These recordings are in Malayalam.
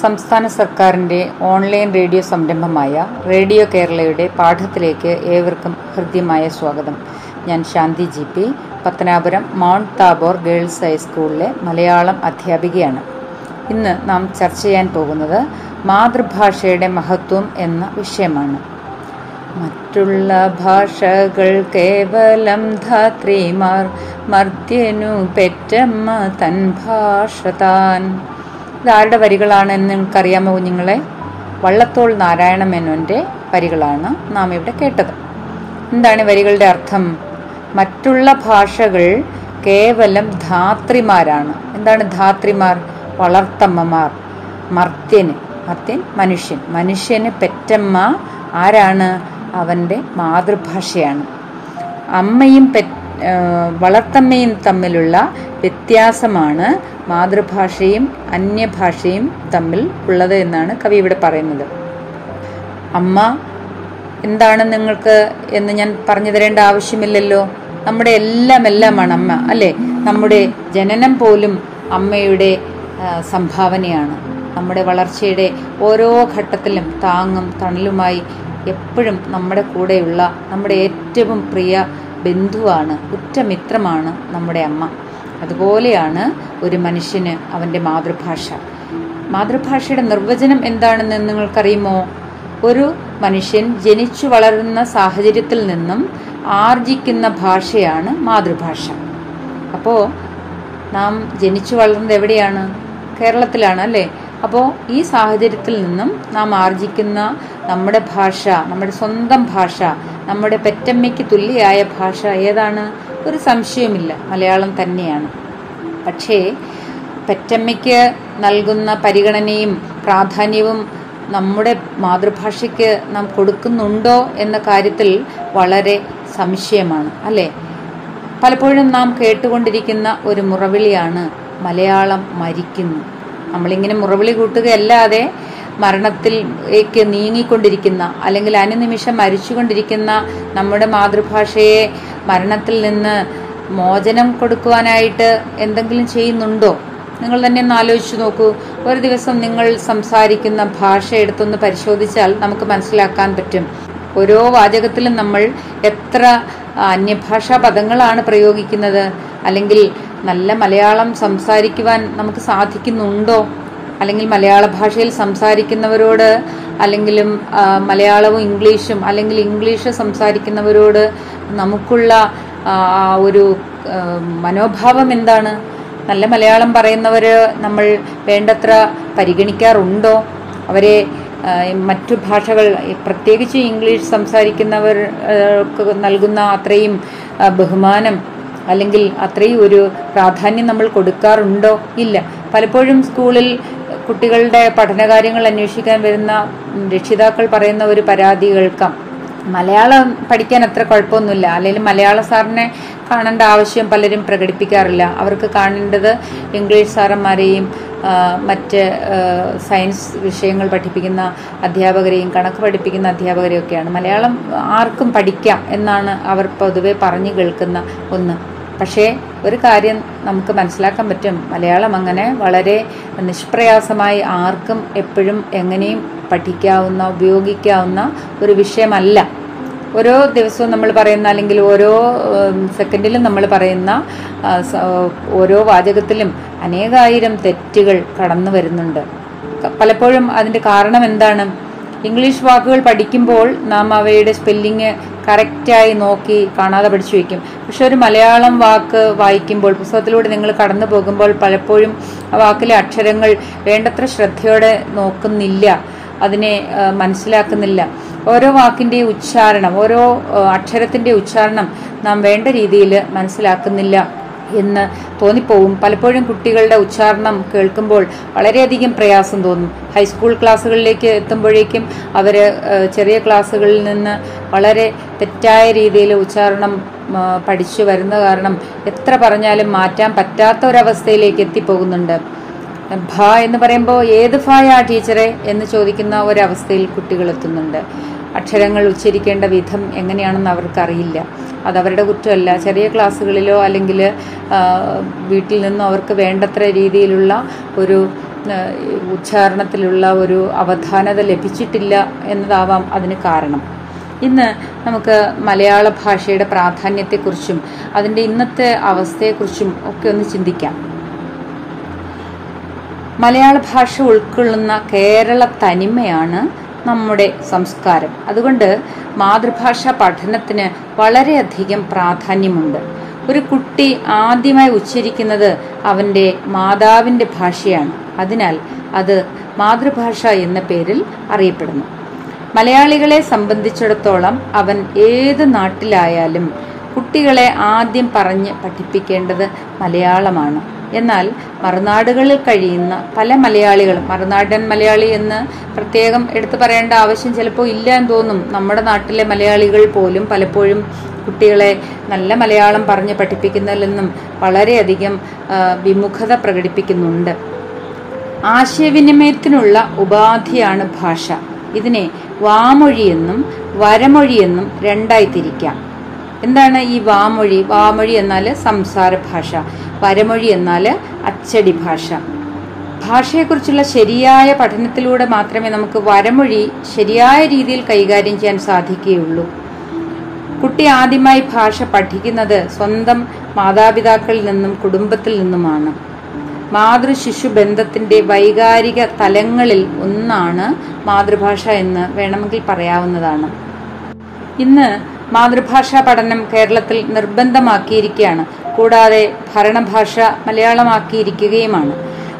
സംസ്ഥാന സർക്കാരിന്റെ ഓൺലൈൻ റേഡിയോ സംരംഭമായ റേഡിയോ കേരളയുടെ പാഠത്തിലേക്ക് ഏവർക്കും ഹൃദ്യമായ സ്വാഗതം. ഞാൻ Shanti G P Pathanapuram Mount Tabor girls ഹൈസ്കൂളിലെ മലയാളം അധ്യാപികയാണ്. ഇന്ന് നാം ചർച്ച ചെയ്യാൻ പോകുന്നത് മാതൃഭാഷയുടെ മഹത്വം എന്ന വിഷയമാണ്. മറ്റുള്ള ഭാഷകൾ കേവലം ധാത്രിമാർ മർദ്യനു പെറ്റമ്മ തൻ ഭാഷ താൻ. ഇതാരുടെ വരികളാണെന്ന് നിങ്ങൾക്കറിയാമോ കുഞ്ഞുങ്ങളെ? വള്ളത്തോൾ നാരായണ മേനോന്റെ വരികളാണ് നാം ഇവിടെ കേട്ടത്. എന്താണ് വരികളുടെ അർത്ഥം? മറ്റുള്ള ഭാഷകൾ കേവലം ധാത്രിമാരാണ്. എന്താണ് ധാത്രിമാർ? വളർത്തമ്മമാർ. മർത്യന് മർത്യൻ മനുഷ്യൻ. മനുഷ്യന് പെറ്റമ്മ ആരാണ്? അവന്റെ മാതൃഭാഷയാണ്. അമ്മയും പെ വളർത്തമ്മയും തമ്മിലുള്ള വ്യത്യാസമാണ് മാതൃഭാഷയും അന്യഭാഷയും തമ്മിൽ ഉള്ളത് എന്നാണ് കവി ഇവിടെ പറയുന്നത്. അമ്മ എന്താണ് നിങ്ങൾക്ക് എന്ന് ഞാൻ പറഞ്ഞു തരേണ്ട ആവശ്യമില്ലല്ലോ. നമ്മുടെ എല്ലാം എല്ലാമാണ് അമ്മ അല്ലേ? നമ്മുടെ ജനനം പോലും അമ്മയുടെ സംഭാവനയാണ്. നമ്മുടെ വളർച്ചയുടെ ഓരോ ഘട്ടത്തിലും താങ്ങും തണലുമായി എപ്പോഴും നമ്മുടെ കൂടെയുള്ള നമ്മുടെ ഏറ്റവും പ്രിയ ബന്ധുവാണ് ഉറ്റമിത്രമാണ് നമ്മുടെ അമ്മ. അതുപോലെയാണ് ഒരു മനുഷ്യന് അവന്റെ മാതൃഭാഷ. മാതൃഭാഷയുടെ നിർവചനം എന്താണെന്ന് നിങ്ങൾക്കറിയുമോ? ഒരു മനുഷ്യൻ ജനിച്ചു വളരുന്ന സാഹചര്യത്തിൽ നിന്നും ആർജിക്കുന്ന ഭാഷയാണ് മാതൃഭാഷ. അപ്പോൾ നാം ജനിച്ചു വളർന്നത് എവിടെയാണ്? കേരളത്തിലാണ് അല്ലേ? അപ്പോൾ ഈ സാഹചര്യത്തിൽ നിന്നും നാം ആർജിക്കുന്ന നമ്മുടെ ഭാഷ നമ്മുടെ സ്വന്തം ഭാഷ നമ്മുടെ പെറ്റമ്മയ്ക്ക് തുല്യമായ ഭാഷ ഏതാണ്? ഒരു സംശയമില്ല. മലയാളം തന്നെയാണ്. പക്ഷേ പെറ്റമ്മയ്ക്ക് നൽകുന്ന പരിഗണനയും പ്രാധാന്യവും നമ്മുടെ മാതൃഭാഷയ്ക്ക് നാം കൊടുക്കുന്നുണ്ടോ എന്ന കാര്യത്തിൽ വളരെ സംശയമാണ് അല്ലേ? പലപ്പോഴും നാം കേട്ടുകൊണ്ടിരിക്കുന്ന ഒരു മുറവിളിയാണ് മലയാളം മരിക്കുന്നു. നമ്മളിങ്ങനെ മുറവിളി കൂട്ടുകയല്ലാതെ മരണത്തിലേക്ക് നീങ്ങിക്കൊണ്ടിരിക്കുന്ന അല്ലെങ്കിൽ അനുനിമിഷം മരിച്ചുകൊണ്ടിരിക്കുന്ന നമ്മുടെ മാതൃഭാഷയെ മരണത്തിൽ നിന്ന് മോചനം കൊടുക്കുവാനായിട്ട് എന്തെങ്കിലും ചെയ്യുന്നുണ്ടോ? നിങ്ങൾ തന്നെ ഒന്ന് ആലോചിച്ചു നോക്കൂ. ഒരു ദിവസം നിങ്ങൾ സംസാരിക്കുന്ന ഭാഷ എടുത്തൊന്ന് പരിശോധിച്ചാൽ നമുക്ക് മനസ്സിലാക്കാൻ പറ്റും. ഓരോ വാചകത്തിലും നമ്മൾ എത്ര അന്യഭാഷാ പദങ്ങളാണ് പ്രയോഗിക്കുന്നത്? അല്ലെങ്കിൽ നല്ല മലയാളം സംസാരിക്കുവാൻ നമുക്ക് സാധിക്കുന്നുണ്ടോ? അല്ലെങ്കിൽ മലയാള ഭാഷയിൽ സംസാരിക്കുന്നവരോട് അല്ലെങ്കിലും മലയാളവും ഇംഗ്ലീഷും അല്ലെങ്കിൽ ഇംഗ്ലീഷ് സംസാരിക്കുന്നവരോട് നമുക്കുള്ള ഒരു മനോഭാവം എന്താണ്? നല്ല മലയാളം പറയുന്നവർ നമ്മൾ വേണ്ടത്ര പരിഗണിക്കാറുണ്ടോ? അവരെ മറ്റു ഭാഷകൾ പ്രത്യേകിച്ച് ഇംഗ്ലീഷ് സംസാരിക്കുന്നവർക്ക് നൽകുന്ന അത്രയും ബഹുമാനം അല്ലെങ്കിൽ അത്രയും ഒരു പ്രാധാന്യം നമ്മൾ കൊടുക്കാറുണ്ടോ? ഇല്ല. പലപ്പോഴും സ്കൂളിൽ കുട്ടികളുടെ പഠനകാര്യങ്ങൾ അന്വേഷിക്കാൻ വരുന്ന രക്ഷിതാക്കൾ പറയുന്ന ഒരു പരാതി കേൾക്കാം. മലയാളം പഠിക്കാൻ അത്ര കുഴപ്പമൊന്നുമില്ല. അല്ലെങ്കിൽ മലയാള സാറിനെ കാണേണ്ട ആവശ്യം പലരും പ്രകടിപ്പിക്കാറില്ല. അവർക്ക് കാണേണ്ടത് ഇംഗ്ലീഷ് സാറന്മാരെയും മറ്റ് സയൻസ് വിഷയങ്ങൾ പഠിപ്പിക്കുന്ന അധ്യാപകരെയും കണക്ക് പഠിപ്പിക്കുന്ന അധ്യാപകരെയും ഒക്കെയാണ് മലയാളം ആർക്കും പഠിക്കാം എന്നാണ് അവർ പൊതുവെ പറഞ്ഞു കേൾക്കുന്ന ഒന്ന്. പക്ഷേ ഒരു കാര്യം നമുക്ക് മനസ്സിലാക്കാൻ പറ്റും. മലയാളം അങ്ങനെ വളരെ നിഷ്പ്രയാസമായി ആർക്കും എപ്പോഴും എങ്ങനെയും പഠിക്കാവുന്ന ഉപയോഗിക്കാവുന്ന ഒരു വിഷയമല്ല. ഓരോ ദിവസവും നമ്മൾ പറയുന്ന അല്ലെങ്കിൽ ഓരോ സെക്കൻഡിലും നമ്മൾ പറയുന്ന ഓരോ വാചകത്തിലും അനേകായിരം തെറ്റുകൾ കടന്നു വരുന്നുണ്ട്. പലപ്പോഴും അതിന്റെ കാരണം എന്താണ്? ഇംഗ്ലീഷ് വാക്കുകൾ പഠിക്കുമ്പോൾ നാം അവയുടെ സ്പെല്ലിങ് കറക്റ്റായി നോക്കി കാണാതെ പഠിച്ചു വയ്ക്കും. പക്ഷെ ഒരു മലയാളം വാക്ക് വായിക്കുമ്പോൾ പുസ്തകത്തിലൂടെ നിങ്ങൾ കടന്നു പോകുമ്പോൾ പലപ്പോഴും ആ വാക്കിലെ അക്ഷരങ്ങൾ വേണ്ടത്ര ശ്രദ്ധയോടെ നോക്കുന്നില്ല. അതിനെ മനസ്സിലാക്കുന്നില്ല. ഓരോ വാക്കിന്റെ ഉച്ചാരണം ഓരോ അക്ഷരത്തിന്റെ ഉച്ചാരണം നാം വേണ്ട രീതിയിൽ മനസ്സിലാക്കുന്നില്ല എന്ന് തോന്നിപ്പോവും. പലപ്പോഴും കുട്ടികളുടെ ഉച്ചാരണം കേൾക്കുമ്പോൾ വളരെയധികം പ്രയാസം തോന്നും. ഹൈസ്കൂൾ ക്ലാസ്സുകളിലേക്ക് എത്തുമ്പോഴേക്കും അവർ ചെറിയ ക്ലാസ്സുകളിൽ നിന്ന് വളരെ തെറ്റായ രീതിയിൽ ഉച്ചാരണം പഠിച്ചു വരുന്ന കാരണം എത്ര പറഞ്ഞാലും മാറ്റാൻ പറ്റാത്ത ഒരവസ്ഥയിലേക്ക് എത്തിപ്പോകുന്നുണ്ട്. ഭ എന്ന് പറയുമ്പോൾ ഏത് ഭായാ ടീച്ചറെ എന്ന് ചോദിക്കുന്ന ഒരവസ്ഥയിൽ കുട്ടികൾ എത്തുന്നുണ്ട്. അക്ഷരങ്ങൾ ഉച്ചരിക്കേണ്ട വിധം എങ്ങനെയാണെന്ന് അവർക്കറിയില്ല. അതവരുടെ കുറ്റമല്ല. ചെറിയ ക്ലാസ്സുകളിലോ അല്ലെങ്കിൽ വീട്ടിൽ നിന്നോ അവർക്ക് വേണ്ടത്ര രീതിയിലുള്ള ഒരു ഉച്ചാരണത്തിലുള്ള ഒരു അവധാനത ലഭിച്ചിട്ടില്ല എന്നതാവാം അതിന് കാരണം. ഇന്ന് നമുക്ക് മലയാള ഭാഷയുടെ പ്രാധാന്യത്തെക്കുറിച്ചും അതിന്റെ ഇന്നത്തെ അവസ്ഥയെക്കുറിച്ചും ഒക്കെ ഒന്ന് ചിന്തിക്കാം. മലയാള ഭാഷ ഉൾക്കൊള്ളുന്ന കേരള തനിമയാണ് നമ്മുടെ സംസ്കാരം. അതുകൊണ്ട് മാതൃഭാഷ പഠനത്തിന് വളരെയധികം പ്രാധാന്യമുണ്ട്. ഒരു കുട്ടി ആദ്യമായി ഉച്ചരിക്കുന്നത് അവന്റെ മാതാവിന്റെ ഭാഷയാണ്. അതിനാൽ അത് മാതൃഭാഷ എന്ന പേരിൽ അറിയപ്പെടുന്നു. മലയാളികളെ സംബന്ധിച്ചിടത്തോളം അവൻ ഏത് നാട്ടിലായാലും കുട്ടികളെ ആദ്യം പറഞ്ഞ് പഠിപ്പിക്കേണ്ടത് മലയാളമാണ്. എന്നാൽ മറുനാടുകളിൽ കഴിയുന്ന പല മലയാളികളും മറുനാടൻ മലയാളി എന്ന് പ്രത്യേകം എടുത്തു പറയേണ്ട ആവശ്യം ചിലപ്പോൾ ഇല്ല എന്ന് തോന്നും. നമ്മുടെ നാട്ടിലെ മലയാളികൾ പോലും പലപ്പോഴും കുട്ടികളെ നല്ല മലയാളം പറഞ്ഞ് പഠിപ്പിക്കുന്നതിൽ നിന്നും വളരെയധികം വിമുഖത പ്രകടിപ്പിക്കുന്നുണ്ട്. ആശയവിനിമയത്തിനുള്ള ഉപാധിയാണ് ഭാഷ. ഇതിനെ വാമൊഴിയെന്നും വരമൊഴിയെന്നും രണ്ടായി തിരിക്കാം എന്താണ് ഈ വാമൊഴി? വാമൊഴി എന്നാൽ സംസാര ഭാഷ വരമൊഴി എന്നാൽ അച്ചടി ഭാഷ. ഭാഷയെക്കുറിച്ചുള്ള ശരിയായ പഠനത്തിലൂടെ മാത്രമേ നമുക്ക് വരമൊഴി ശരിയായ രീതിയിൽ കൈകാര്യം ചെയ്യാൻ സാധിക്കുകയുള്ളൂ. കുട്ടി ആദ്യമായി ഭാഷ പഠിക്കുന്നത് സ്വന്തം മാതാപിതാക്കളിൽ നിന്നും കുടുംബത്തിൽ നിന്നുമാണ്. മാതൃ ബന്ധത്തിന്റെ വൈകാരിക തലങ്ങളിൽ ഒന്നാണ് മാതൃഭാഷ എന്ന് വേണമെങ്കിൽ പറയാവുന്നതാണ്. ഇന്ന് മാതൃഭാഷാ പഠനം കേരളത്തിൽ നിർബന്ധമാക്കിയിരിക്കുകയാണ്. കൂടാതെ ഭരണഭാഷ മലയാളമാക്കിയിരിക്കുകയുമാണ്.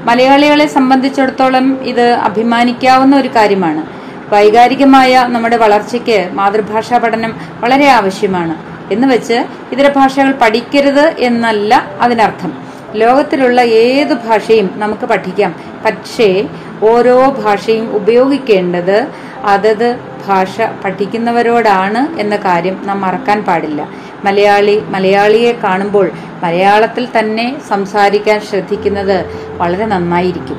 മലയാളികളെ സംബന്ധിച്ചിടത്തോളം ഇത് അഭിമാനിക്കാവുന്ന ഒരു കാര്യമാണ്. വൈകാരികമായ നമ്മുടെ വളർച്ചയ്ക്ക് മാതൃഭാഷാ പഠനം വളരെ ആവശ്യമാണ്. എന്ന് വെച്ച് ഇതര ഭാഷകൾ പഠിക്കരുത് എന്നല്ല അതിനർത്ഥം. ലോകത്തിലുള്ള ഏത് ഭാഷയും നമുക്ക് പഠിക്കാം. പക്ഷേ ഓരോ ഭാഷയും ഉപയോഗിക്കേണ്ടത് അതത് ഭാഷ പഠിക്കുന്നവരോടാണ് എന്ന കാര്യം നാം മറക്കാൻ പാടില്ല. മലയാളി മലയാളിയെ കാണുമ്പോൾ മലയാളത്തിൽ തന്നെ സംസാരിക്കാൻ ശ്രദ്ധിക്കുന്നത് വളരെ നന്നായിരിക്കും.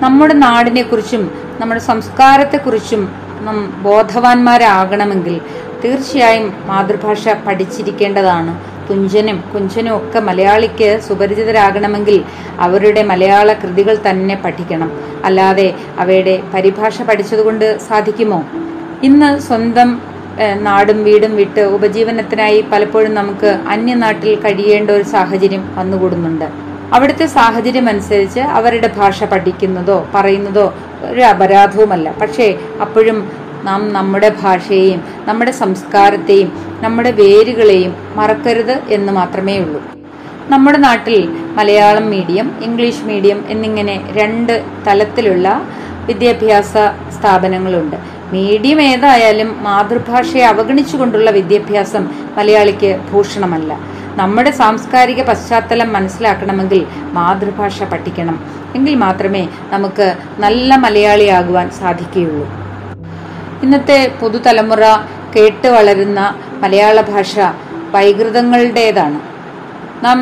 നമ്മുടെ നാടിനെക്കുറിച്ചും നമ്മുടെ സംസ്കാരത്തെക്കുറിച്ചും നാം ബോധവാന്മാരാകണമെങ്കിൽ തീർച്ചയായും മാതൃഭാഷ പഠിച്ചിരിക്കേണ്ടതാണ്. തുഞ്ചനും കുഞ്ചനും ഒക്കെ മലയാളിക്ക് സുപരിചിതരാകണമെങ്കിൽ അവരുടെ മലയാള കൃതികൾ തന്നെ പഠിക്കണം. അല്ലാതെ അവയുടെ പരിഭാഷ പഠിച്ചതുകൊണ്ട് സാധിക്കുമോ? ഇന്ന് സ്വന്തം നാടും വീടും വിട്ട് ഉപജീവനത്തിനായി പലപ്പോഴും നമുക്ക് അന്യനാട്ടിൽ കഴിയേണ്ട ഒരു സാഹചര്യം വന്നുകൂടുന്നുണ്ട്. അവിടുത്തെ സാഹചര്യം അനുസരിച്ച് അവരുടെ ഭാഷ പഠിക്കുന്നതോ പറയുന്നതോ ഒരു അപരാധവുമല്ല. പക്ഷേ അപ്പോഴും നാം നമ്മുടെ ഭാഷയെയും നമ്മുടെ സംസ്കാരത്തെയും നമ്മുടെ വേരുകളെയും മറക്കരുത് എന്ന് മാത്രമേ ഉള്ളൂ. നമ്മുടെ നാട്ടിൽ മലയാളം മീഡിയം ഇംഗ്ലീഷ് മീഡിയം എന്നിങ്ങനെ രണ്ട് തലത്തിലുള്ള വിദ്യാഭ്യാസ സ്ഥാപനങ്ങളുണ്ട്. മീഡിയം ഏതായാലും മാതൃഭാഷയെ അവഗണിച്ചുകൊണ്ടുള്ള വിദ്യാഭ്യാസം മലയാളിക്ക് ഭൂഷണമല്ല. നമ്മുടെ സാംസ്കാരിക പശ്ചാത്തലം മനസ്സിലാക്കണമെങ്കിൽ മാതൃഭാഷ പഠിക്കണം. എങ്കിൽ മാത്രമേ നമുക്ക് നല്ല മലയാളിയാകുവാൻ സാധിക്കുകയുള്ളൂ. ഇന്നത്തെ പുതുതലമുറ കേട്ട് വളരുന്ന മലയാള ഭാഷ വൈകൃതങ്ങളുടേതാണ്. നാം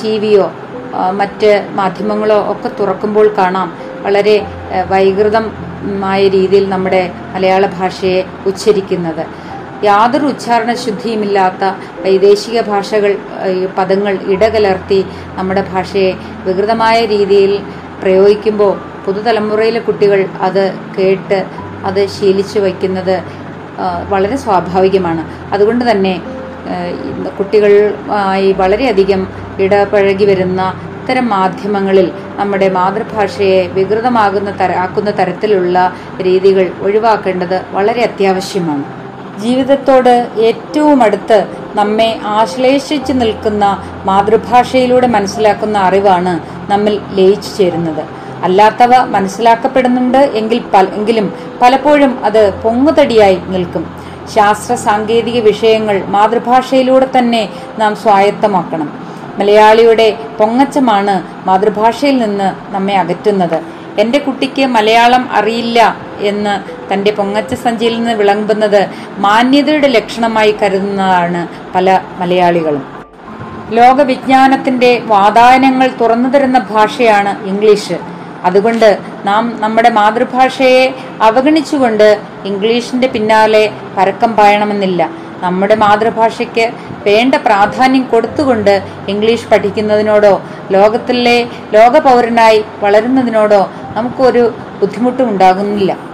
ടി വിയോ മറ്റ് മാധ്യമങ്ങളോ ഒക്കെ തുറക്കുമ്പോൾ കാണാം വളരെ വൈകൃതമായ രീതിയിൽ നമ്മുടെ മലയാള ഭാഷയെ ഉച്ചരിക്കുന്നത്. യാതൊരു ഉച്ചാരണ ശുദ്ധിയുമില്ലാത്ത വൈദേശിക ഭാഷകൾ പദങ്ങൾ ഇടകലർത്തി നമ്മുടെ ഭാഷയെ വികൃതമായ രീതിയിൽ പ്രയോഗിക്കുമ്പോൾ പുതുതലമുറയിലെ കുട്ടികൾ അത് കേട്ട് അത് ശീലിച്ചു വയ്ക്കുന്നത് വളരെ സ്വാഭാവികമാണ്. അതുകൊണ്ട് തന്നെ കുട്ടികൾ ആയി വളരെയധികം ഇടപഴകി വരുന്ന ഇത്തരം മാധ്യമങ്ങളിൽ നമ്മുടെ മാതൃഭാഷയെ വികൃതമാകുന്ന തര ആക്കുന്ന തരത്തിലുള്ള രീതികൾ ഒഴിവാക്കേണ്ടത് വളരെ അത്യാവശ്യമാണ്. ജീവിതത്തോട് ഏറ്റവും അടുത്ത് നമ്മെ ആശ്ലേഷിച്ച് നിൽക്കുന്ന മാതൃഭാഷയിലൂടെ മനസ്സിലാക്കുന്ന അറിവാണ് നമ്മിൽ ലയിച്ചു ചേരുന്നത്. അല്ലാത്തവ മനസ്സിലാക്കപ്പെടുന്നുണ്ട് എങ്കിൽ എങ്കിലും പലപ്പോഴും അത് പൊങ്ങുതടിയായി നിൽക്കും. ശാസ്ത്ര സാങ്കേതിക വിഷയങ്ങൾ മാതൃഭാഷയിലൂടെ തന്നെ നാം സ്വായത്തമാക്കണം. മലയാളിയുടെ പൊങ്ങച്ചമാണ് മാതൃഭാഷയിൽ നിന്ന് നമ്മെ അകറ്റുന്നത്. എന്റെ കുട്ടിക്ക് മലയാളം അറിയില്ല എന്ന് തന്റെ പൊങ്ങച്ച സഞ്ചിയിൽ നിന്ന് വിളമ്പുന്നത് മാന്യതയുടെ ലക്ഷണമായി കരുതുന്നതാണ് പല മലയാളികളും. ലോകവിജ്ഞാനത്തിന്റെ വാതായനങ്ങൾ തുറന്നു തരുന്ന ഭാഷയാണ് ഇംഗ്ലീഷ്. അതുകൊണ്ട് നാം നമ്മുടെ മാതൃഭാഷയെ അവഗണിച്ചുകൊണ്ട് ഇംഗ്ലീഷിന്റെ പിന്നാലെ പരക്കം പായണമെന്നില്ല. നമ്മുടെ മാതൃഭാഷയ്ക്ക് വേണ്ട പ്രാധാന്യം കൊടുത്തുകൊണ്ട് ഇംഗ്ലീഷ് പഠിക്കുന്നതിനോടോ ലോകത്തിലെ ലോകപൗരനായി വളരുന്നതിനോടോ നമുക്കൊരു ബുദ്ധിമുട്ടും ഉണ്ടാകുന്നില്ല.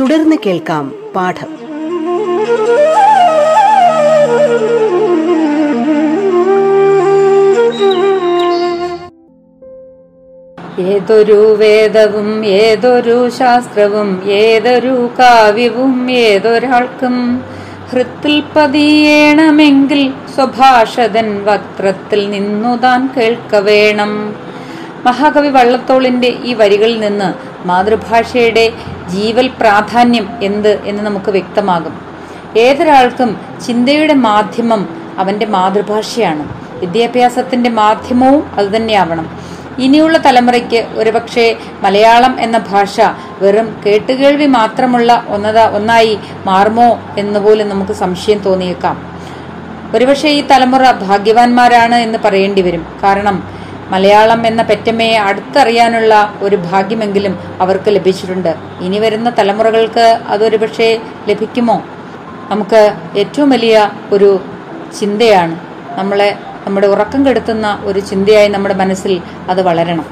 തുടർന്ന് കേൾക്കാം പാഠം. ഏതൊരു വേദവും ഏതൊരു ശാസ്ത്രവും ഏതൊരു കാവ്യവും ഏതൊരാൾക്കും ഹൃത്തിൽ പതിയേണമെങ്കിൽ സ്വഭാഷതൻ വക്രത്തിൽ നിന്നു താൻ കേൾക്കവേണം മഹാകവി വള്ളത്തോളിന്റെ ഈ വരികളിൽ നിന്ന് മാതൃഭാഷയുടെ ജീവൽ പ്രാധാന്യം എന്ത് എന്ന് നമുക്ക് വ്യക്തമാകും. ഏതൊരാൾക്കും ചിന്തയുടെ മാധ്യമം അവന്റെ മാതൃഭാഷയാണ്. വിദ്യാഭ്യാസത്തിന്റെ മാധ്യമവും അതുതന്നെയാവണം ഇനിയുള്ള തലമുറയ്ക്ക് ഒരുപക്ഷെ മലയാളം എന്ന ഭാഷ വെറും കേട്ടുകേൾവി മാത്രമുള്ള ഒന്നത ഒന്നായി മാറുമോ എന്നുപോലും നമുക്ക് സംശയം തോന്നിയേക്കാം. ഒരുപക്ഷെ ഈ തലമുറ ഭാഗ്യവാന്മാരാണ് എന്ന് പറയേണ്ടി വരും. കാരണം മലയാളം എന്ന പെറ്റമ്മയെ അടുത്തറിയാനുള്ള ഒരു ഭാഗ്യമെങ്കിലും അവർക്ക് ലഭിച്ചിട്ടുണ്ട്. ഇനി വരുന്ന തലമുറകൾക്ക് അതൊരു പക്ഷേ ലഭിക്കുമോ? നമുക്ക് ഏറ്റവും വലിയ ഒരു ചിന്തയാണ്. നമ്മളെ നമ്മുടെ ഉറക്കം കെടുത്തുന്ന ഒരു ചിന്തയായി നമ്മുടെ മനസ്സിൽ അത് വളരണം.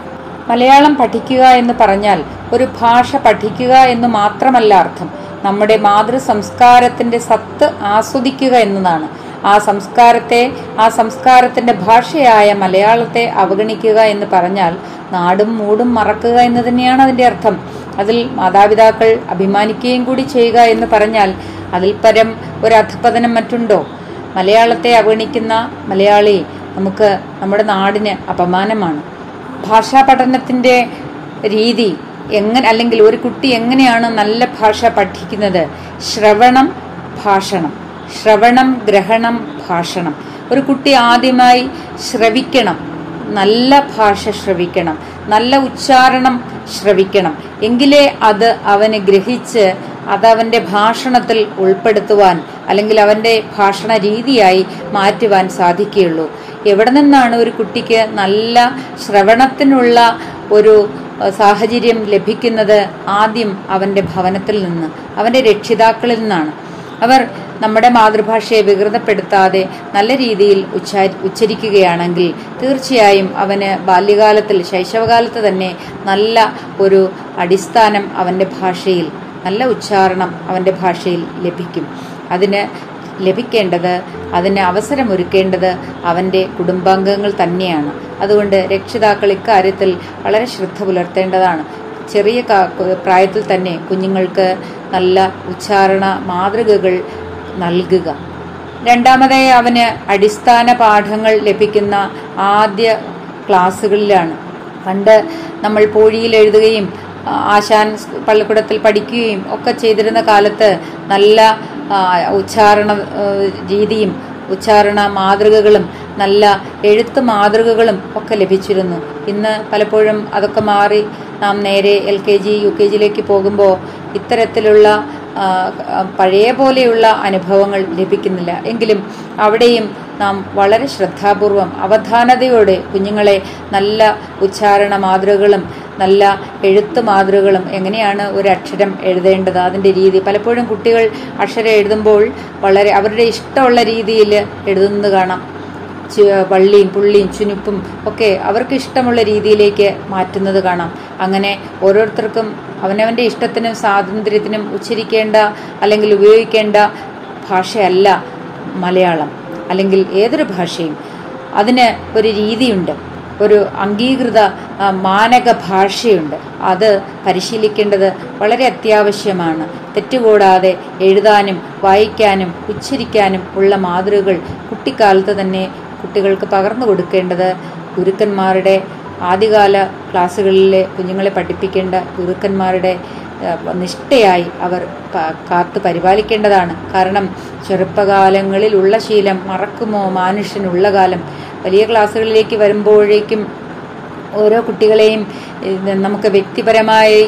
മലയാളം പഠിക്കുക എന്ന് പറഞ്ഞാൽ ഒരു ഭാഷ പഠിക്കുക എന്ന് മാത്രമല്ല അർത്ഥം. നമ്മുടെ മാതൃ സംസ്കാരത്തിന്റെ സത്ത് ആസ്വദിക്കുക എന്നതാണ്. ആ സംസ്കാരത്തെ ആ സംസ്കാരത്തിന്റെ ഭാഷയായ മലയാളത്തെ അവഗണിക്കുക എന്ന് പറഞ്ഞാൽ നാടും മൂടും മറക്കുക എന്ന് തന്നെയാണ് അതിന്റെ അർത്ഥം. അതിൽ മാതാപിതാക്കൾ അഭിമാനിക്കുകയും കൂടി ചെയ്യുക എന്ന് പറഞ്ഞാൽ അതിൽ പരം ഒരു അധപതനം മറ്റുണ്ടോ? മലയാളത്തെ അവഗണിക്കുന്ന മലയാളി നമുക്ക് നമ്മുടെ നാടിന് അപമാനമാണ്. ഭാഷാ പഠനത്തിന്റെ രീതി എങ്ങനെ അല്ലെങ്കിൽ ഒരു കുട്ടി എങ്ങനെയാണ് നല്ല ഭാഷ പഠിക്കുന്നത്? ശ്രവണം ഭാഷണം. ശ്രവണം ഗ്രഹണം ഭാഷണം. ഒരു കുട്ടി ആദ്യമായി ശ്രവിക്കണം. നല്ല ഭാഷ ശ്രവിക്കണം. നല്ല ഉച്ചാരണം ശ്രവിക്കണം. എങ്കിലേ അത് അവന് ഗ്രഹിച്ച് അത് അവന്റെ ഭാഷണത്തിൽ ഉൾപ്പെടുത്തുവാൻ അല്ലെങ്കിൽ അവന്റെ ഭാഷണ രീതിയായി മാറ്റുവാൻ സാധിക്കുകയുള്ളൂ. എവിടെ നിന്നാണ് ഒരു കുട്ടിക്ക് നല്ല ശ്രവണത്തിനുള്ള ഒരു സാഹചര്യം ലഭിക്കുന്നത്? ആദ്യം അവന്റെ ഭവനത്തിൽ നിന്ന് അവന്റെ രക്ഷിതാക്കളിൽ നിന്നാണ്. അവർ നമ്മുടെ മാതൃഭാഷയെ വികൃതപ്പെടുത്താതെ നല്ല രീതിയിൽ ഉച്ചാരി ഉച്ചരിക്കുകയാണെങ്കിൽ തീർച്ചയായും അവന് ബാല്യകാലത്തിൽ ശൈശവകാലത്ത് തന്നെ നല്ല ഒരു അടിസ്ഥാനം അവന്റെ ഭാഷയിൽ നല്ല ഉച്ചാരണം അവന്റെ ഭാഷയിൽ ലഭിക്കും. അതിന് ലഭിക്കേണ്ടത് അതിന് അവസരമൊരുക്കേണ്ടത് അവന്റെ കുടുംബാംഗങ്ങൾ തന്നെയാണ്. അതുകൊണ്ട് രക്ഷിതാക്കൾ ഇക്കാര്യത്തിൽ വളരെ ശ്രദ്ധ പുലർത്തേണ്ടതാണ്. ചെറിയ പ്രായത്തിൽ തന്നെ കുഞ്ഞുങ്ങൾക്ക് നല്ല ഉച്ചാരണ മാതൃകകൾ നൽകുക. രണ്ടാമതായി അവന് അടിസ്ഥാന പാഠങ്ങൾ ലഭിക്കുന്ന ആദ്യ ക്ലാസ്സുകളിലാണ്. പണ്ട് നമ്മൾ പോഴിയിൽ എഴുതുകയും ആശാൻ പള്ളിക്കൂടത്തിൽ പഠിക്കുകയും ഒക്കെ ചെയ്തിരുന്ന കാലത്ത് നല്ല ഉച്ചാരണ രീതിയും ഉച്ചാരണ മാതൃകകളും നല്ല എഴുത്ത് മാതൃകകളും ഒക്കെ ലഭിച്ചിരുന്നു. ഇന്ന് പലപ്പോഴും അതൊക്കെ മാറി നാം നേരെ L K G U K ജിയിലേക്ക് പോകുമ്പോൾ ഇത്തരത്തിലുള്ള പഴയ പോലെയുള്ള അനുഭവങ്ങൾ ലഭിക്കുന്നില്ല. എങ്കിലും അവിടെയും നാം വളരെ ശ്രദ്ധാപൂർവം അവധാനതയോടെ കുഞ്ഞുങ്ങളെ നല്ല ഉച്ചാരണ മാതൃകകളും നല്ല എഴുത്ത് മാതൃകകളും എങ്ങനെയാണ് ഒരു അക്ഷരം എഴുതേണ്ടത്? അതിന്റെ രീതി. പലപ്പോഴും കുട്ടികൾ അക്ഷരം എഴുതുമ്പോൾ വളരെ അവരുടെ ഇഷ്ടമുള്ള രീതിയിൽ എഴുതുന്നത് കാണാം. വള്ളിയും പുള്ളിയും ചുനുപ്പും ഒക്കെ അവർക്ക് ഇഷ്ടമുള്ള രീതിയിലേക്ക് മാറ്റുന്നത് കാണാം. അങ്ങനെ ഓരോരുത്തർക്കും അവനവന്റെ ഇഷ്ടത്തിനും സ്വാതന്ത്ര്യത്തിനും ഉച്ചരിക്കേണ്ട അല്ലെങ്കിൽ ഉപയോഗിക്കേണ്ട ഭാഷയല്ല മലയാളം അല്ലെങ്കിൽ ഏതൊരു ഭാഷയും. അതിന് ഒരു രീതിയുണ്ട്. ഒരു അംഗീകൃത മാനക ഭാഷയുണ്ട്. അത് പരിശീലിക്കേണ്ടത് വളരെ അത്യാവശ്യമാണ്. തെറ്റുകൂടാതെ എഴുതാനും വായിക്കാനും ഉച്ചരിക്കാനും ഉള്ള മാതൃകകൾ കുട്ടിക്കാലത്ത് തന്നെ കുട്ടികൾക്ക് പകർന്നു കൊടുക്കേണ്ടത് ഗുരുക്കന്മാരുടെ ആദ്യകാല ക്ലാസ്സുകളിലെ കുഞ്ഞുങ്ങളെ പഠിപ്പിക്കേണ്ട ഗുരുക്കന്മാരുടെ നിഷ്ഠയായി അവർ കാത്തു പരിപാലിക്കേണ്ടതാണ്. കാരണം ചെറുപ്പകാലങ്ങളിലുള്ള ശീലം മറക്കുമോ? മാനുഷ്യനുള്ള കാലം വലിയ ക്ലാസ്സുകളിലേക്ക് വരുമ്പോഴേക്കും ഓരോ കുട്ടികളെയും നമുക്ക് വ്യക്തിപരമായി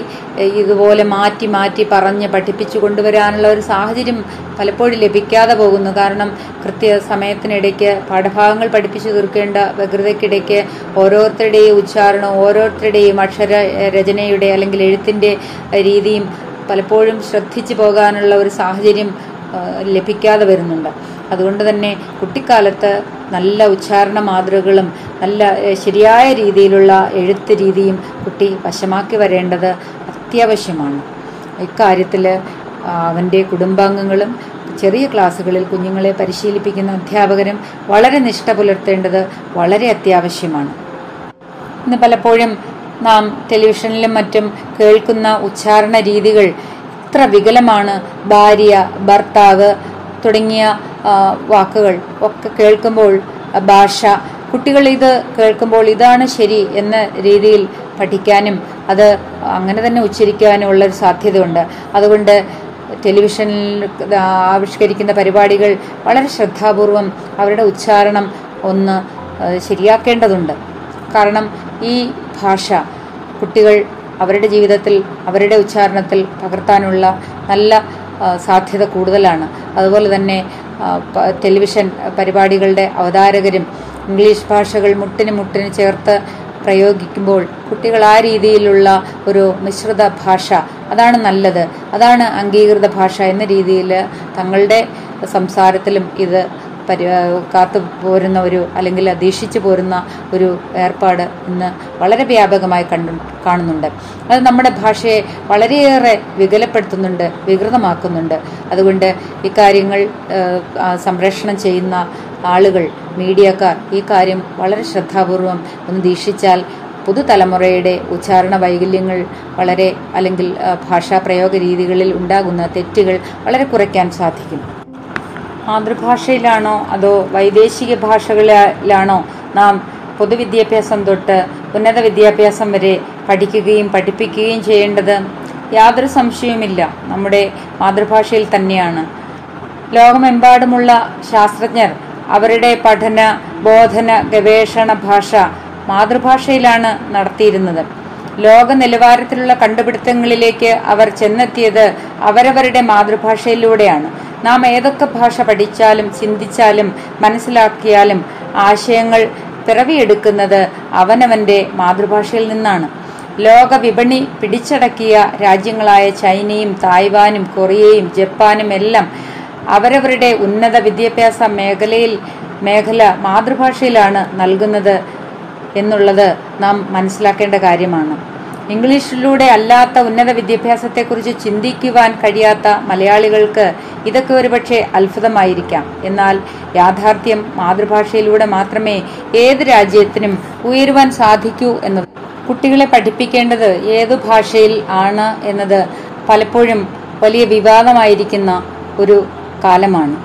ഇതുപോലെ മാറ്റി മാറ്റി പറഞ്ഞ് പഠിപ്പിച്ചു കൊണ്ടുവരാനുള്ള ഒരു സാഹചര്യം പലപ്പോഴും ലഭിക്കാതെ പോകുന്നു. കാരണം കൃത്യ സമയത്തിനിടയ്ക്ക് പാഠഭാഗങ്ങൾ പഠിപ്പിച്ചു തീർക്കേണ്ട വ്യഗ്രതയ്ക്കിടയ്ക്ക് ഓരോരുത്തരുടെയും ഉച്ചാരണം ഓരോരുത്തരുടെയും അക്ഷര രചനയുടെ അല്ലെങ്കിൽ എഴുത്തിന്റെ രീതിയും പലപ്പോഴും ശ്രദ്ധിച്ചു പോകാനുള്ള ഒരു സാഹചര്യം ലഭിക്കാതെ വരുന്നുണ്ട്. അതുകൊണ്ട് തന്നെ കുട്ടിക്കാലത്ത് നല്ല ഉച്ചാരണ മാതൃകളും നല്ല ശരിയായ രീതിയിലുള്ള എഴുത്ത് രീതിയും കുട്ടി വശമാക്കി വരേണ്ടത് അത്യാവശ്യമാണ്. ഇക്കാര്യത്തിൽ അവന്റെ കുടുംബാംഗങ്ങളും ചെറിയ ക്ലാസ്സുകളിൽ കുഞ്ഞുങ്ങളെ പരിശീലിപ്പിക്കുന്ന അധ്യാപകരും വളരെ നിഷ്ഠ പുലർത്തേണ്ടത് വളരെ അത്യാവശ്യമാണ്. ഇന്ന് പലപ്പോഴും നാം ടെലിവിഷനിലും മറ്റും കേൾക്കുന്ന ഉച്ചാരണ രീതികൾ എത്ര വികലമാണ്. ഭാര്യ ഭർത്താവ് തുടങ്ങിയ വാക്കുകൾ ഒക്കെ കേൾക്കുമ്പോൾ ഭാഷ. കുട്ടികൾ ഇത് കേൾക്കുമ്പോൾ ഇതാണ് ശരി എന്ന രീതിയിൽ പഠിക്കാനും അത് അങ്ങനെ തന്നെ ഉച്ചരിക്കാനും ഉള്ള ഒരു സാധ്യതയുണ്ട്. അതുകൊണ്ട് ടെലിവിഷനിൽ ആവിഷ്കരിക്കുന്ന പരിപാടികൾ വളരെ ശ്രദ്ധാപൂർവം അവരുടെ ഉച്ചാരണം ഒന്ന് ശരിയാക്കേണ്ടതുണ്ട്. കാരണം ഈ ഭാഷ കുട്ടികൾ അവരുടെ ജീവിതത്തിൽ അവരുടെ ഉച്ചാരണത്തിൽ പകർത്താനുള്ള നല്ല സാധ്യത കൂടുതലാണ്. അതുപോലെ തന്നെ ടെലിവിഷൻ പരിപാടികളുടെ അവതാരകരും ഇംഗ്ലീഷ് ഭാഷകൾ മുട്ടിന് മുട്ടിന് ചേർത്ത് പ്രയോഗിക്കുമ്പോൾ കുട്ടികൾ ആ രീതിയിലുള്ള ഒരു മിശ്രിത ഭാഷ അതാണ് നല്ലത്. അതാണ് അംഗീകൃത ഭാഷ എന്ന രീതിയിൽ തങ്ങളുടെ സംസാരത്തിലും ഇത് പരി കാത്തു പോരുന്ന ഒരു അല്ലെങ്കിൽ അധീക്ഷിച്ചു പോരുന്ന ഒരു ഏർപ്പാട് ഇന്ന് വളരെ വ്യാപകമായി കണ്ടു കാണുന്നുണ്ട്. അത് നമ്മുടെ ഭാഷയെ വളരെയേറെ വികലപ്പെടുത്തുന്നുണ്ട് വികൃതമാക്കുന്നുണ്ട്. അതുകൊണ്ട് ഇക്കാര്യങ്ങൾ സംരക്ഷണം ചെയ്യുന്ന ആളുകൾ മീഡിയക്കാർ ഈ കാര്യം വളരെ ശ്രദ്ധാപൂർവം ഒന്ന് ദീക്ഷിച്ചാൽ പുതുതലമുറയുടെ ഉച്ചാരണ വൈകല്യങ്ങൾ വളരെ അല്ലെങ്കിൽ ഭാഷാ പ്രയോഗ രീതികളിൽ ഉണ്ടാകുന്ന തെറ്റുകൾ വളരെ കുറയ്ക്കാൻ സാധിക്കും. മാതൃഭാഷയിലാണോ അതോ വൈദേശിക ഭാഷകളിലാണോ നാം പൊതുവിദ്യാഭ്യാസം തൊട്ട് ഉന്നത വിദ്യാഭ്യാസം വരെ പഠിക്കുകയും പഠിപ്പിക്കുകയും ചെയ്യേണ്ടത്? യാതൊരു സംശയവുമില്ല. നമ്മുടെ മാതൃഭാഷയിൽ തന്നെയാണ്. ലോകമെമ്പാടുമുള്ള ശാസ്ത്രജ്ഞർ അവരുടെ പഠന ബോധന ഗവേഷണ ഭാഷ മാതൃഭാഷയിലാണ് നടത്തിയിരുന്നത്. ലോക നിലവാരത്തിലുള്ള കണ്ടുപിടുത്തങ്ങളിലേക്ക് അവർ ചെന്നെത്തിയത് അവരവരുടെ മാതൃഭാഷയിലൂടെയാണ്. നാം ഏതൊക്കെ ഭാഷ പഠിച്ചാലും ചിന്തിച്ചാലും മനസ്സിലാക്കിയാലും ആശയങ്ങൾ പിറവിയെടുക്കുന്നത് അവനവന്റെ മാതൃഭാഷയിൽ നിന്നാണ്. ലോക വിപണി പിടിച്ചടക്കിയ രാജ്യങ്ങളായ ചൈനയും തായ്വാനും കൊറിയയും ജപ്പാനും എല്ലാം അവരവരുടെ ഉന്നത വിദ്യാഭ്യാസ മേഖലയിൽ മേഖല മാതൃഭാഷയിലാണ് നൽകുന്നത് എന്നുള്ളത് നാം മനസ്സിലാക്കേണ്ട കാര്യമാണ്. ഇംഗ്ലീഷിലൂടെ അല്ലാത്ത ഉന്നത വിദ്യാഭ്യാസത്തെക്കുറിച്ച് ചിന്തിക്കുവാൻ കഴിയാത്ത മലയാളികൾക്ക് ഇതൊക്കെ ഒരുപക്ഷെ അത്ഭുതമായിരിക്കാം. എന്നാൽ യാഥാർത്ഥ്യം മാതൃഭാഷയിലൂടെ മാത്രമേ ഏത് രാജ്യത്തിനും ഉയരുവാൻ സാധിക്കൂ എന്നത് കുട്ടികളെ പഠിപ്പിക്കേണ്ടത് ഏതു ഭാഷയിൽ ആണ് എന്നത് പലപ്പോഴും വലിയ വിവാദമായിരിക്കുന്ന ഒരു കാലമാണ്.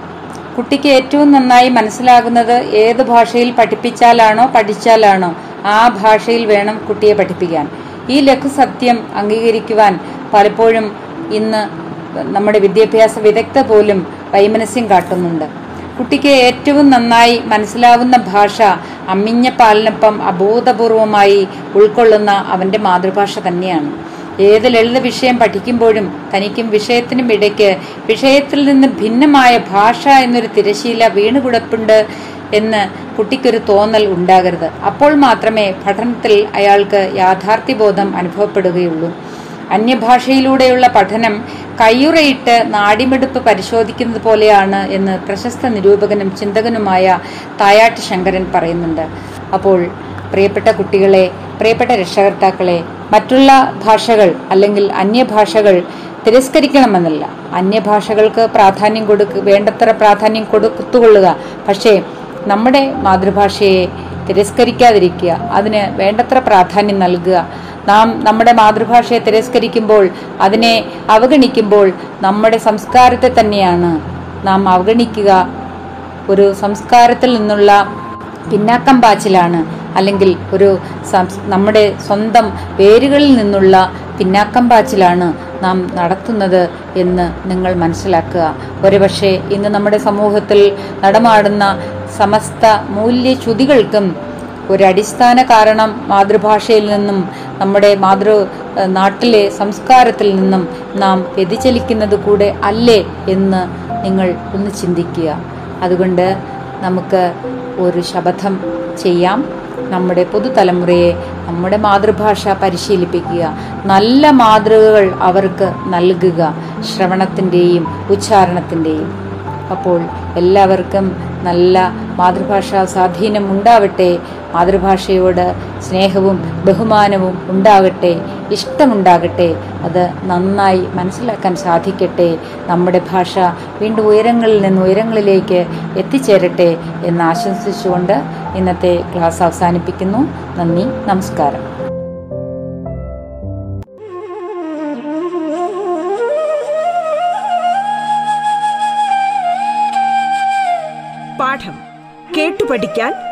കുട്ടിക്ക് ഏറ്റവും നന്നായി മനസ്സിലാകുന്നത് ഏത് ഭാഷയിൽ പഠിപ്പിച്ചാലാണോ പഠിച്ചാലാണോ ആ ഭാഷയിൽ വേണം കുട്ടിയെ പഠിപ്പിക്കാൻ. ഈ ലഘുസത്യം അംഗീകരിക്കുവാൻ പലപ്പോഴും ഇന്ന് നമ്മുടെ വിദ്യാഭ്യാസ വിദഗ്ധ പോലും വൈമനസ്യം കാട്ടുന്നുണ്ട്. കുട്ടിക്ക് ഏറ്റവും നന്നായി മനസ്സിലാവുന്ന ഭാഷ അമ്മിഞ്ഞ പാലിനൊപ്പം അബോധപൂർവമായി ഉൾക്കൊള്ളുന്ന അവന്റെ മാതൃഭാഷ തന്നെയാണ്. ഏത് ലളിത വിഷയം പഠിക്കുമ്പോഴും തനിക്കും വിഷയത്തിനും ഇടയ്ക്ക് വിഷയത്തിൽ നിന്ന് ഭിന്നമായ ഭാഷ എന്നൊരു തിരശീല വീണുകിടപ്പുണ്ട് എന്ന് കുട്ടിക്കൊരു തോന്നൽ ഉണ്ടാകരുത്. അപ്പോൾ മാത്രമേ പഠനത്തിൽ അയാൾക്ക് യാഥാർത്ഥ്യബോധം അനുഭവപ്പെടുകയുള്ളൂ. അന്യഭാഷയിലൂടെയുള്ള പഠനം കയ്യുറയിട്ട് നാടിമെടുപ്പ് പരിശോധിക്കുന്നത് പോലെയാണ് എന്ന് പ്രശസ്ത നിരൂപകനും ചിന്തകനുമായ തായാട്ട് ശങ്കരൻ പറയുന്നുണ്ട്. അപ്പോൾ പ്രിയപ്പെട്ട കുട്ടികളെ പ്രിയപ്പെട്ട രക്ഷകർത്താക്കളെ മറ്റുള്ള ഭാഷകൾ അല്ലെങ്കിൽ അന്യഭാഷകൾ തിരസ്കരിക്കണമെന്നല്ല. അന്യഭാഷകൾക്ക് പ്രാധാന്യം കൊടുക്കുക വേണ്ടത്ര പ്രാധാന്യം കൊടുത്തുകൊള്ളുക. പക്ഷേ നമ്മുടെ മാതൃഭാഷയെ തിരസ്കരിക്കാതിരിക്കുക അതിന് വേണ്ടത്ര പ്രാധാന്യം നൽകുക നാം നമ്മുടെ മാതൃഭാഷയെ തിരസ്കരിക്കുമ്പോൾ അതിനെ അവഗണിക്കുമ്പോൾ നമ്മുടെ സംസ്കാരത്തെ തന്നെയാണ് നാം അവഗണിക്കുക. ഒരു സംസ്കാരത്തിൽ നിന്നുള്ള പിന്നാക്കം പാച്ചിലാണ്. അല്ലെങ്കിൽ ഒരു നമ്മുടെ സ്വന്തം പേരുകളിൽ നിന്നുള്ള പിന്നാക്കം പാച്ചിലാണ് നാം നടത്തുന്നത് എന്ന് നിങ്ങൾ മനസ്സിലാക്കുക. ഒരുപക്ഷെ ഇന്ന് നമ്മുടെ സമൂഹത്തിൽ നടമാടുന്ന സമസ്ത മൂല്യച്യുതികൾക്കും ഒരു അടിസ്ഥാന കാരണം മാതൃഭാഷയിൽ നിന്നും നമ്മുടെ മാതൃ നാട്ടിലെ സംസ്കാരത്തിൽ നിന്നും നാം വ്യതിചലിക്കുന്നത് കൂടെ അല്ലേ എന്ന് നിങ്ങൾ ഒന്ന് ചിന്തിക്കുക. അതുകൊണ്ട് നമുക്ക് ഒരു ശപഥം ചെയ്യാം. നമ്മുടെ പുതുതലമുറയെ നമ്മുടെ മാതൃഭാഷ പരിശീലിപ്പിക്കുക. നല്ല മാതൃകകൾ അവർക്ക് നൽകുക. ശ്രവണത്തിന്റെയും ഉച്ചാരണത്തിന്റെയും അപ്പോൾ എല്ലാവർക്കും നല്ല മാതൃഭാഷാ സ്വാധീനം ഉണ്ടാവട്ടെ മാതൃഭാഷയോട് സ്നേഹവും ബഹുമാനവും ഉണ്ടാകട്ടെ ഇഷ്ടമുണ്ടാകട്ടെ അത് നന്നായി മനസ്സിലാക്കാൻ സാധിക്കട്ടെ നമ്മുടെ ഭാഷ വീണ്ടും ഉയരങ്ങളിൽ നിന്ന് ഉയരങ്ങളിലേക്ക് എത്തിച്ചേരട്ടെ എന്ന് ആശംസിച്ചുകൊണ്ട് ഇന്നത്തെ ക്ലാസ് അവസാനിപ്പിക്കുന്നു. നന്ദി നമസ്കാരം.